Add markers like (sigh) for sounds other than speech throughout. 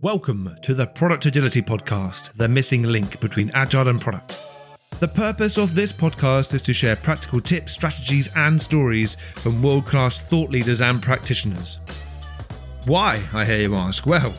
Welcome to the Product Agility Podcast, the missing link between agile and product. The purpose of this podcast is to share practical tips, strategies, and stories from world class thought leaders and practitioners. Why, I hear you ask? Well,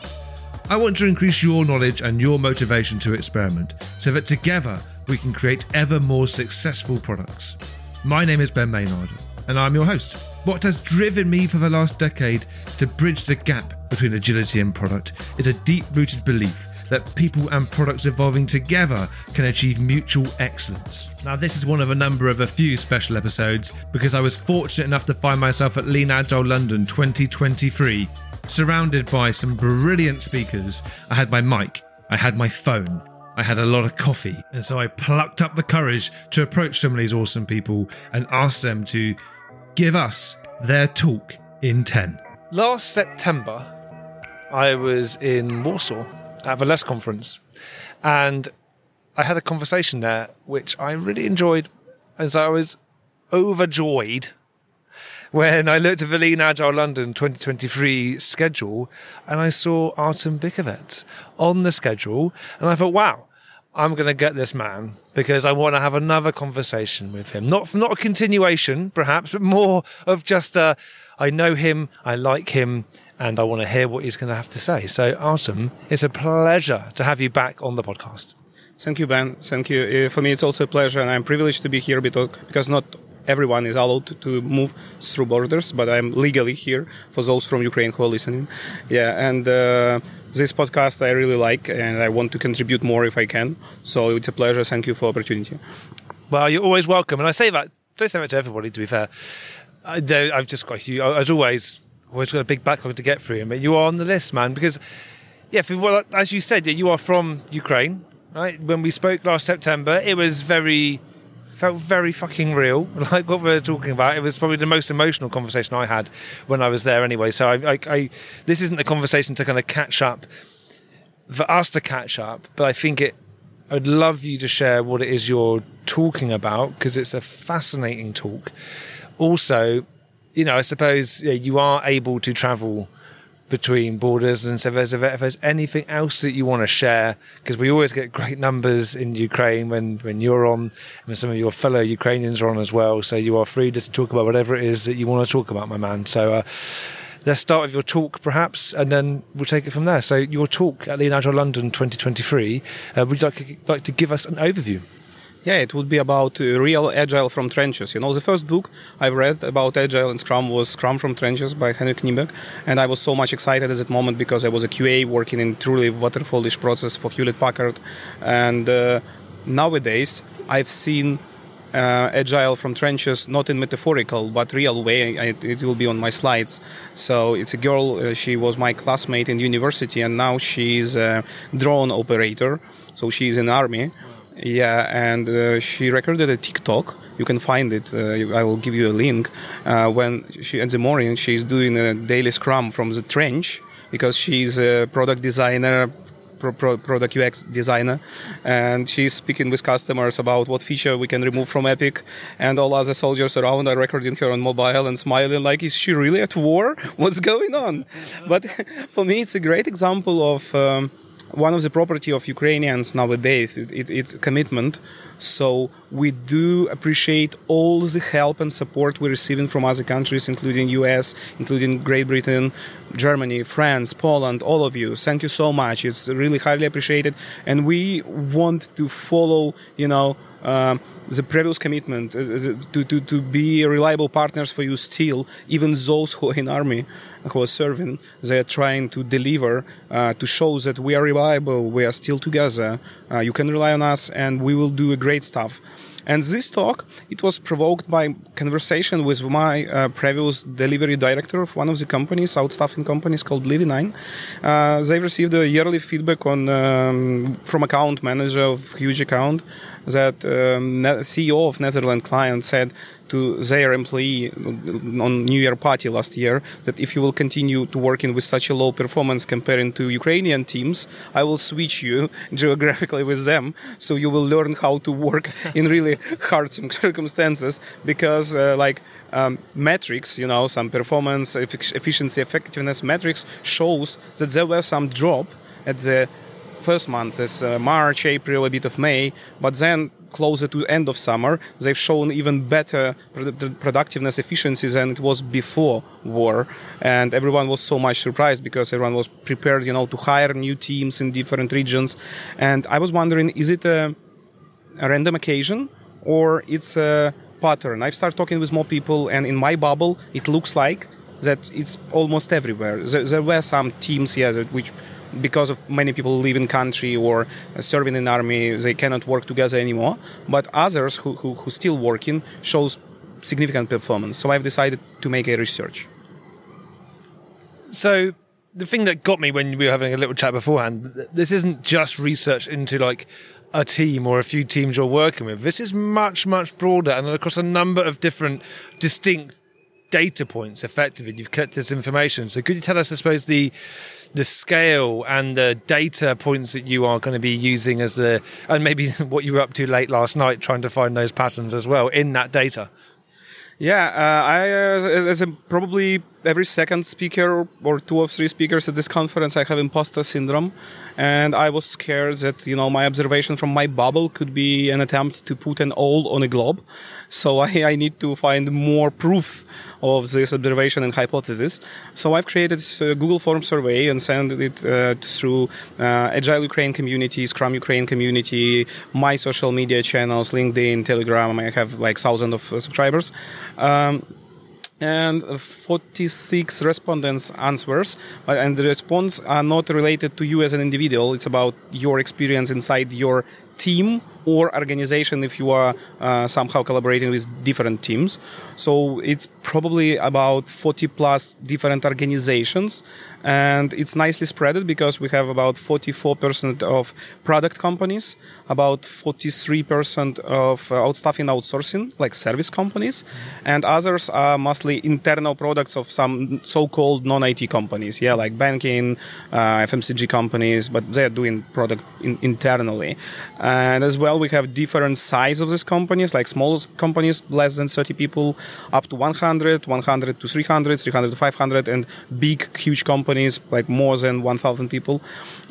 I want to increase your knowledge and your motivation to experiment so that together we can create ever more successful products. My name is Ben Maynard, and I'm your host. What has driven me for the last decade to bridge the gap between agility and product is a deep rooted belief that people and products evolving together can achieve mutual excellence. Now, this is one of a number of a few special episodes because I was fortunate enough to find myself at Lean Agile London 2023, surrounded by some brilliant speakers. I had my mic, I had my phone, I had a lot of coffee, and so I plucked up the courage to approach some of these awesome people and ask them to give us their talk in 10. Last September, I was in Warsaw at the LESS conference, and I had a conversation there which I really enjoyed And so I was overjoyed when I looked at the Lean Agile London 2023 schedule and I saw Artem Bykovets on the schedule, and I thought, wow, I'm going to get this man because I want to have another conversation with him. Not not a continuation, perhaps, but more of just a, I know him, I like him, and I want to hear what he's going to have to say. So, Artem, it's a pleasure to have you back on the podcast. Thank you, Ben. Thank you. Uh, for me, it's also a pleasure, and I'm privileged to be here because not everyone is allowed to move through borders, but I'm legally here for those from Ukraine who are listening. Yeah, and. Uh, this podcast I really like and I want to contribute more if I can. So it's a pleasure. Thank you for opportunity. Well, you're always welcome. And I say that, don't say that to everybody, to be fair. I, have just got you, as always, always got a big backlog to get through. But you are on the list, man, because, yeah, for, well, as you said, you are from Ukraine, right? When we spoke last September, it was very felt very fucking real, (laughs) like what we were talking about. It was probably the most emotional conversation I had when I was there, anyway. So I, I, I this isn't a conversation to kind of catch up for us to catch up, but I think it. I'd love you to share what it is you're talking about because it's a fascinating talk. Also, you know, I suppose yeah, you are able to travel between borders. And so, there's, if there's anything else that you want to share, because we always get great numbers in Ukraine when, when you're on, and some of your fellow Ukrainians are on as well. So you are free to talk about whatever it is that you want to talk about, my man. So, uh, let's start with your talk, perhaps, and then we'll take it from there. So, your talk at Lean Agile London 2023, uh, would you like, like to give us an overview? Yeah, it would be about uh, real agile from trenches. You know, the first book I've read about agile and Scrum was Scrum from Trenches by Henrik Kniberg, and I was so much excited at that moment because I was a QA working in truly waterfallish process for Hewlett Packard, and uh, nowadays I've seen uh, agile from trenches, not in metaphorical but real way. I, it will be on my slides. So it's a girl. Uh, she was my classmate in university, and now she's a drone operator. So she's in army yeah, and uh, she recorded a TikTok. You can find it. Uh, I will give you a link. Uh, when she in the morning she's doing a daily scrum from the trench because she's a product designer, pro- pro- product UX designer, and she's speaking with customers about what feature we can remove from Epic, and all other soldiers around are recording her on mobile and smiling like, is she really at war? What's going on? but (laughs) for me, it's a great example of. Um, one of the property of Ukrainians nowadays it, it, it's commitment. So we do appreciate all the help and support we're receiving from other countries, including US, including Great Britain, Germany, France, Poland, all of you. Thank you so much. It's really highly appreciated, and we want to follow, you know. Um, the previous commitment uh, to, to, to be reliable partners for you still, even those who are in army, who are serving, they are trying to deliver uh, to show that we are reliable, we are still together, uh, you can rely on us, and we will do a great stuff. And this talk, it was provoked by conversation with my uh, previous delivery director of one of the companies, outstaffing companies called Levi9. Uh, they received a yearly feedback on um, from account manager of huge account that um, CEO of Netherlands client said to their employee on New Year party last year that if you will continue to working with such a low performance comparing to Ukrainian teams, I will switch you (laughs) geographically with them, so you will learn how to work (laughs) in really hard (laughs) circumstances because uh, like um, metrics, you know, some performance efficiency effectiveness metrics shows that there were some drop at the first month as uh, March, April, a bit of May, but then closer to end of summer, they've shown even better productiveness efficiency than it was before war. And everyone was so much surprised because everyone was prepared, you know, to hire new teams in different regions. And I was wondering, is it a, a random occasion or it's a pattern? I've started talking with more people, and in my bubble, it looks like that it's almost everywhere. There, there were some teams, yes, which because of many people in country or serving in army, they cannot work together anymore. But others who, who, who still working shows significant performance. So I've decided to make a research. So the thing that got me when we were having a little chat beforehand, this isn't just research into like a team or a few teams you're working with. This is much, much broader and across a number of different distinct data points effectively. You've collected this information. So could you tell us, I suppose, the the scale and the data points that you are going to be using as the and maybe (laughs) what you were up to late last night trying to find those patterns as well in that data yeah uh, i uh, as a, probably every second speaker or two or three speakers at this conference i have imposter syndrome. And i was scared that you know my observation from my bubble could be an attempt to put an all on a globe. So (laughs) I, I need to find more proofs of this observation and hypothesis. So i've created a google form survey and sent it uh, through uh, agile ukraine community scrum ukraine community my social media channels linkedin telegram. I have like thousands of uh, subscribers. Um, and 46 respondents answers and the response are not related to you as an individual it's about your experience inside your team or organization if you are uh, somehow collaborating with different teams. So it's probably about 40 plus different organizations, and it's nicely spread because we have about 44% of product companies, about 43% of uh, outstaffing outsourcing, like service companies, and others are mostly internal products of some so-called non-IT companies, yeah, like banking, uh, FMCG companies, but they're doing product in- internally, and as well well, we have different size of these companies, like small companies, less than 30 people, up to 100, 100 to 300, 300 to 500, and big, huge companies, like more than 1,000 people.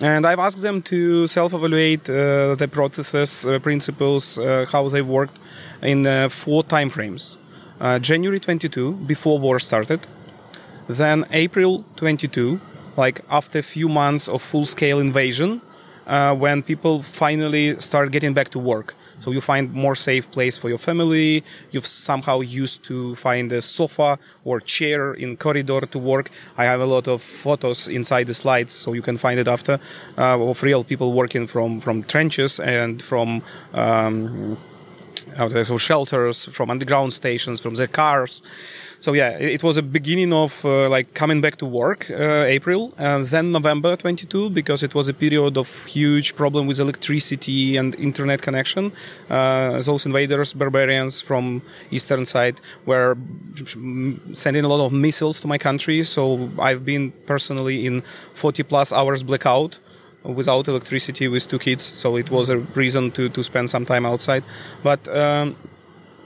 And I've asked them to self-evaluate uh, the processes, uh, principles, uh, how they worked in uh, four time frames. Uh, January 22, before war started, then April 22, like after a few months of full-scale invasion, uh, when people finally start getting back to work. So you find more safe place for your family. You've somehow used to find a sofa or chair in corridor to work. I have a lot of photos inside the slides, so you can find it after uh, of real people working from from trenches and from. Um, so shelters from underground stations from their cars so yeah, it was a beginning of uh, like coming back to work, uh, April, and then November 22 because it was a period of huge problem with electricity and internet connection. Uh, those invaders, barbarians from eastern side, were sending a lot of missiles to my country. So I've been personally in 40 plus hours blackout without electricity with two kids so it was a reason to, to spend some time outside but um,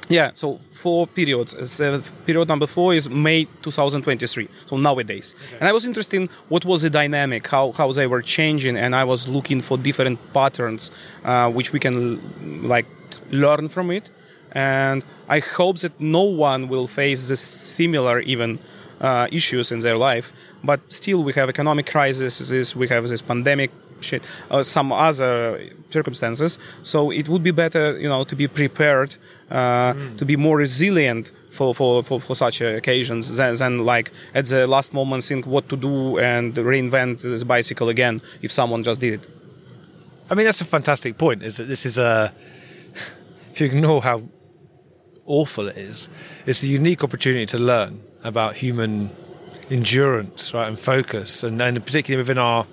yeah, so four periods. Uh, period number four is May 2023, so nowadays. Okay. And I was interested in what was the dynamic, how, how they were changing, and I was looking for different patterns uh, which we can like learn from it. And I hope that no one will face the similar even uh, issues in their life. But still, we have economic crises, we have this pandemic shit, uh, some other circumstances. So it would be better, you know, to be prepared, uh, mm. to be more resilient for, for, for, for such occasions than, than, like at the last moment think what to do and reinvent this bicycle again if someone just did it. I mean, that's a fantastic point. Is that this is a if you ignore how awful it is, it's a unique opportunity to learn about human endurance, right, and focus, and, and particularly within our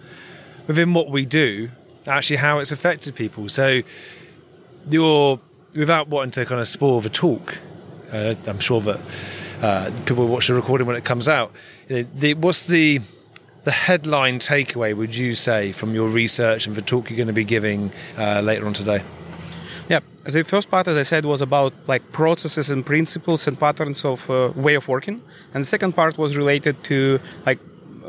within what we do, actually how it's affected people. So you're without wanting to kind of spoil the talk. Uh, I'm sure that uh, people will watch the recording when it comes out. The, what's the the headline takeaway would you say from your research and the talk you're going to be giving uh, later on today? Yeah, the first part, as I said, was about like processes and principles and patterns of uh, way of working, and the second part was related to like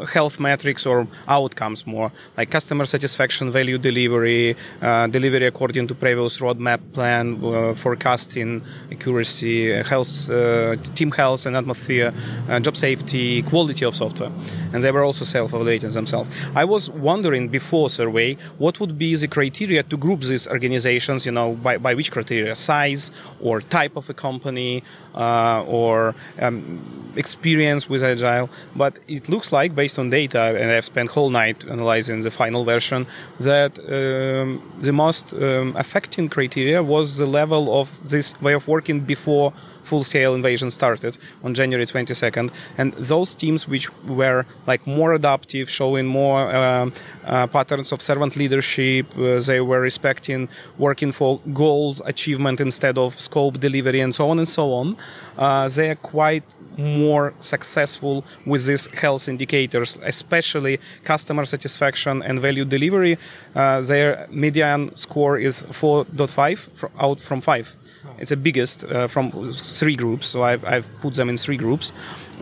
health metrics or outcomes more, like customer satisfaction, value delivery, uh, delivery according to previous roadmap plan, uh, forecasting, accuracy, health, uh, team health and atmosphere, uh, job safety, quality of software. And they were also self-evaluating themselves. I was wondering before survey what would be the criteria to group these organizations, you know, by, by which criteria, size or type of a company uh, or um, experience with Agile. But it looks like, based on data, and I've spent whole night analyzing the final version, that um, the most um, affecting criteria was the level of this way of working before full-scale invasion started on January 22nd, and those teams which were like more adaptive, showing more um, uh, patterns of servant leadership, uh, they were respecting working for goals achievement instead of scope delivery, and so on and so on. Uh, they are quite more successful with these health indicators, especially customer satisfaction and value delivery. Uh, their median score is 4.5 out from 5. It's the biggest uh, from three groups, so I've, I've, put them in three groups.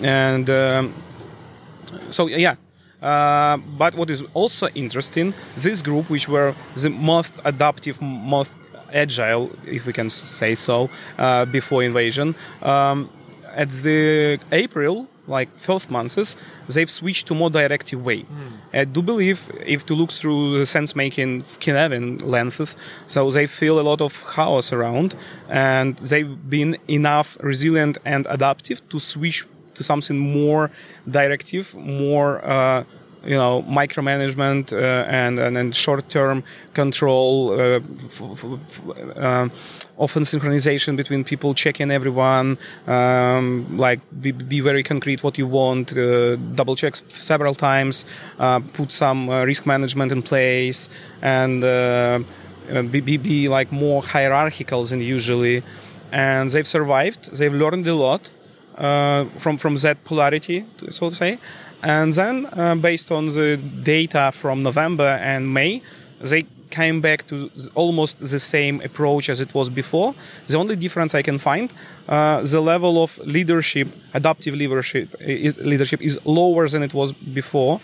And um, so, yeah, uh, but what is also interesting, this group, which were the most adaptive, most agile, if we can say so, uh, before invasion, um, at the April, like first months, they've switched to more directive way. Mm. I do believe if to look through the sense making Cynefin lenses, so they feel a lot of chaos around, and they've been enough resilient and adaptive to switch to something more directive, more. Uh, you know micromanagement uh, and and, and short-term control uh, uh, often synchronization between people checking everyone um, like be, be, very concrete what you want uh, double check several times uh, put some uh, risk management in place and be, be, be like more hierarchical than usually. And they've survived. They've learned a lot from from that polarity so to say and then, uh, based on the data from November and May, they came back to almost the same approach as it was before. The only difference I can find, uh, the level of leadership, adaptive leadership is, leadership is lower than it was before,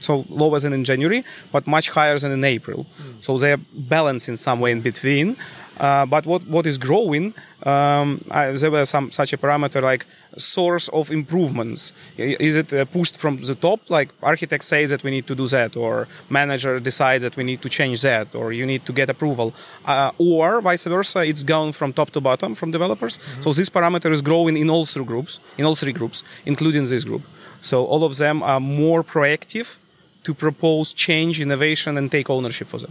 so lower than in January, but much higher than in April. Mm. So they're balancing somewhere in between. Uh, but what, what is growing, um, I, there was some such a parameter like source of improvements. Is it uh, pushed from the top, like architect says that we need to do that, or manager decides that we need to change that, or you need to get approval, uh, or vice versa, it's gone from top to bottom from developers. Mm-hmm. So this parameter is growing in all three groups, in all three groups, including this group. So all of them are more proactive to propose change, innovation, and take ownership for that.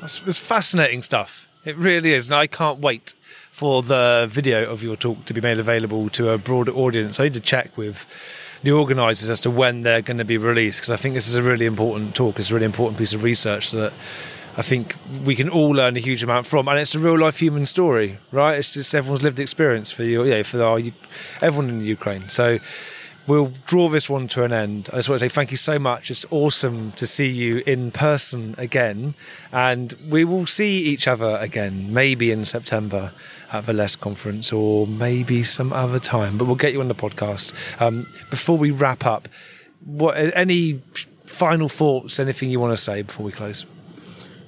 That's, that's fascinating stuff. It really is. And I can't wait for the video of your talk to be made available to a broader audience. I need to check with the organisers as to when they're going to be released because I think this is a really important talk. It's a really important piece of research that I think we can all learn a huge amount from, and it's a real life human story, right? It's just everyone's lived experience for you, yeah, for our, everyone in Ukraine. So we'll draw this one to an end. I just want to say thank you so much. It's awesome to see you in person again. And we will see each other again, maybe in September at the LESS conference or maybe some other time. But we'll get you on the podcast. Um, before we wrap up, what any final thoughts, anything you want to say before we close?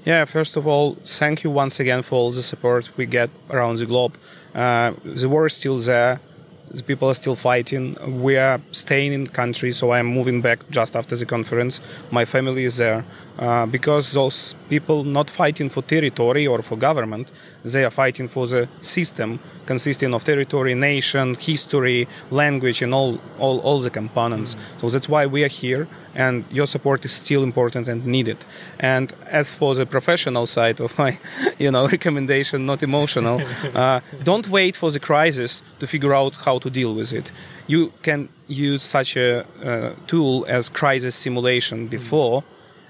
Yeah, first of all, thank you once again for all the support we get around the globe. Uh, the war is still there the people are still fighting. We are staying in the country, so I am moving back just after the conference. My family is there uh, because those people not fighting for territory or for government, they are fighting for the system consisting of territory, nation, history, language, and all all, all the components. Mm-hmm. So that's why we are here, and your support is still important and needed. And as for the professional side of my, (laughs) you know, (laughs) recommendation, not emotional, (laughs) uh, don't wait for the crisis to figure out how to deal with it. You can use such a uh, tool as crisis simulation before,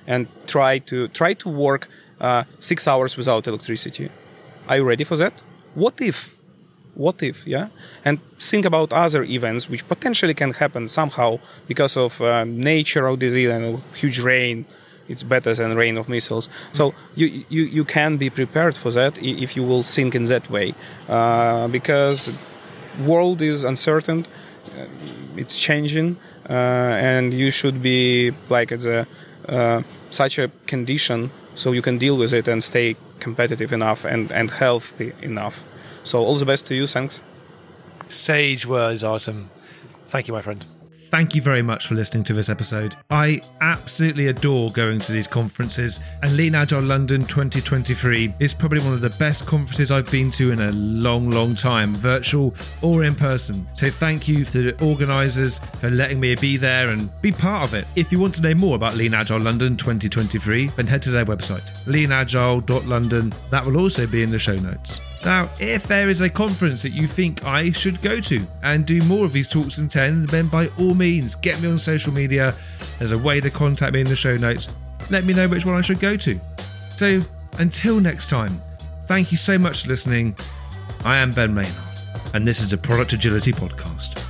and try to try to work uh, six hours without electricity. Are you ready for that? What if? What if? Yeah, and think about other events which potentially can happen somehow because of uh, nature of disease and huge rain. It's better than rain of missiles. So you, you, you can be prepared for that if you will think in that way, uh, because world is uncertain. Uh, it's changing, uh, and you should be like at a uh, such a condition so you can deal with it and stay competitive enough and, and healthy enough. So all the best to you. Thanks. Sage words, Artem. Thank you, my friend. Thank you very much for listening to this episode. I absolutely adore going to these conferences, and Lean Agile London 2023 is probably one of the best conferences I've been to in a long, long time, virtual or in person. So thank you to the organisers for letting me be there and be part of it. If you want to know more about Lean Agile London 2023, then head to their website, leanagile.london. That will also be in the show notes. Now, if there is a conference that you think I should go to and do more of these talks and 10, then by all means, get me on social media. There's a way to contact me in the show notes. Let me know which one I should go to. So, until next time, thank you so much for listening. I am Ben Maynard, and this is the Product Agility Podcast.